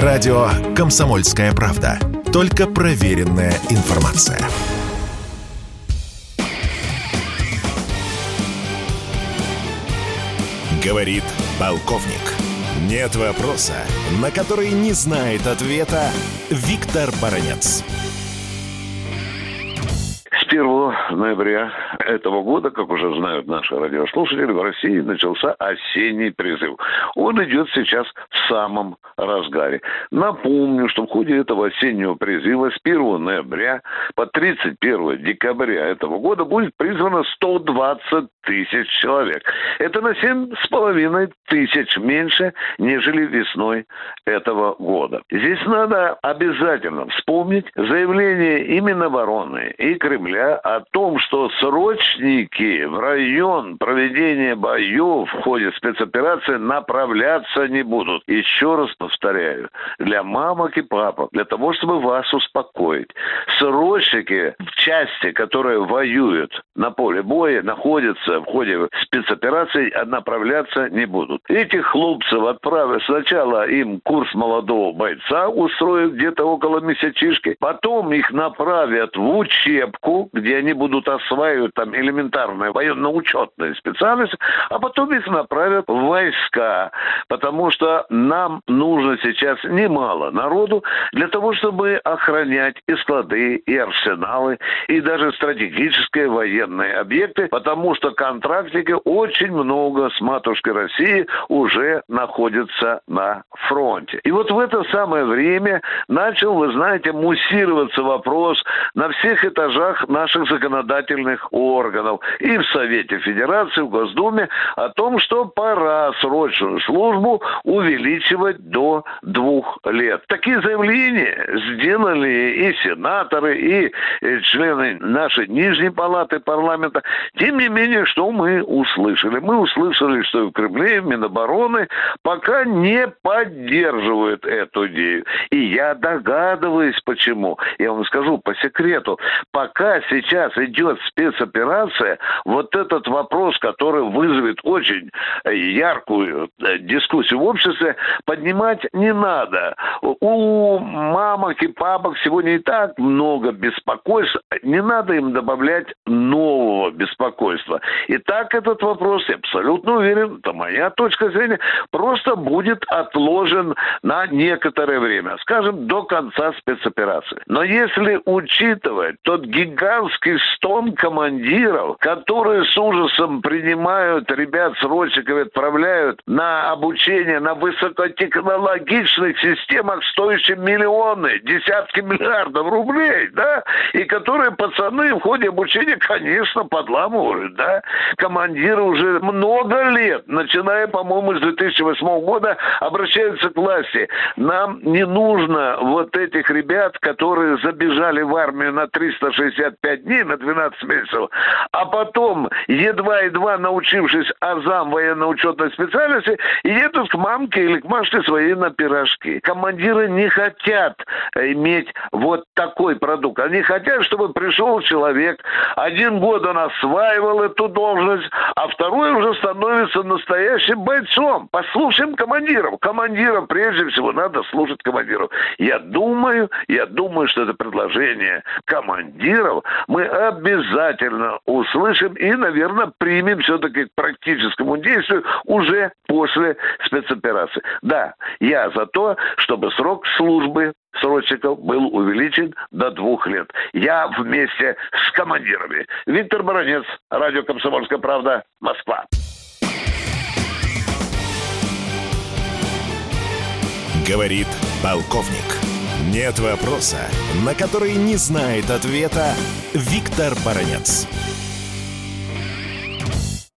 Радио «Комсомольская правда». Только проверенная информация. Говорит полковник. Нет вопроса, на который не знает ответа Виктор Баранец. 1 ноября этого года, как уже знают наши радиослушатели, в России начался осенний призыв. Он идет сейчас в самом разгаре. Напомню, что в ходе этого осеннего призыва с 1 ноября по 31 декабря этого года будет призвано 120 тысяч человек. Это на 7,5 тысяч меньше, нежели весной этого года. Здесь надо обязательно вспомнить заявление и Минобороны, и Кремля о том, что срочники в район проведения боев в ходе спецоперации направляться не будут. Еще раз повторяю, для мамок и папок, для того, чтобы вас успокоить. Срочники в части, которые воюют на поле боя, находятся в ходе спецоперации, направляться не будут. Этих хлопцев отправят сначала им курс молодого бойца, устроят где-то около месячишки, потом их направят в учебку, где они будут осваивать там элементарные военно-учетные специальности, а потом их направят в войска, потому что нам нужно сейчас немало народу для того, чтобы охранять и склады, и арсеналы, и даже стратегические военные объекты, потому что контрактники очень много с матушкой России уже находятся на фронте. И вот в это самое время начал, вы знаете, муссироваться вопрос на всех этажах наших законодательных органов и в Совете Федерации, в Госдуме о том, что пора срочную службу увеличивать до двух лет. Такие заявления сделали и сенаторы, и члены нашей Нижней Палаты парламента. Тем не менее, что мы услышали? Мы услышали, что в Кремле, в Минобороны пока не поддерживают эту идею. И я догадываюсь, почему. Я вам скажу по секрету. Пока сейчас идет спецоперация, вот этот вопрос, который вызовет очень яркую э, дискуссию в обществе, поднимать не надо. У мамок и папок сегодня и так много беспокойств. Не надо им добавлять нового беспокойства. И так этот вопрос, я абсолютно уверен, это моя точка зрения, просто будет отложен на некоторое время, скажем, до конца спецоперации. Но если учитывать тот гигантский стон командиров, которые с ужасом принимают ребят срочников и отправляют на обучение на высокотехнологичных системах, стоящих миллионы, десятки миллиардов рублей, да, и которые пацаны в ходе обучения, конечно, подламывают, да. Командиры уже много лет, начиная, по-моему, с 2008 года, обращаются к власти. Нам не нужно вот этих ребят, которые забежали в армию на 365 дней, на 12 месяцев, а потом, едва-едва научившись азам военно-учетной специальности, едут к мамке или к Машке своей на пирожки. Командиры не хотят иметь вот такой продукт. Они хотят, чтобы пришел человек, один год он осваивал эту должность, а второй уже становится настоящим бойцом. Послушаем командиров. Командирам прежде всего надо слушать командиров. Я думаю, я думаю, что это предложение командиров мы обязательно услышим и, наверное, примем все-таки к практическому действию уже после спецоперации. Да, я за то, чтобы срок службы срочников был увеличен до двух лет. Я вместе с командирами. Виктор Баранец, радио «Комсомольская правда», Москва. Говорит полковник. Нет вопроса, на который не знает ответа Виктор Баранец.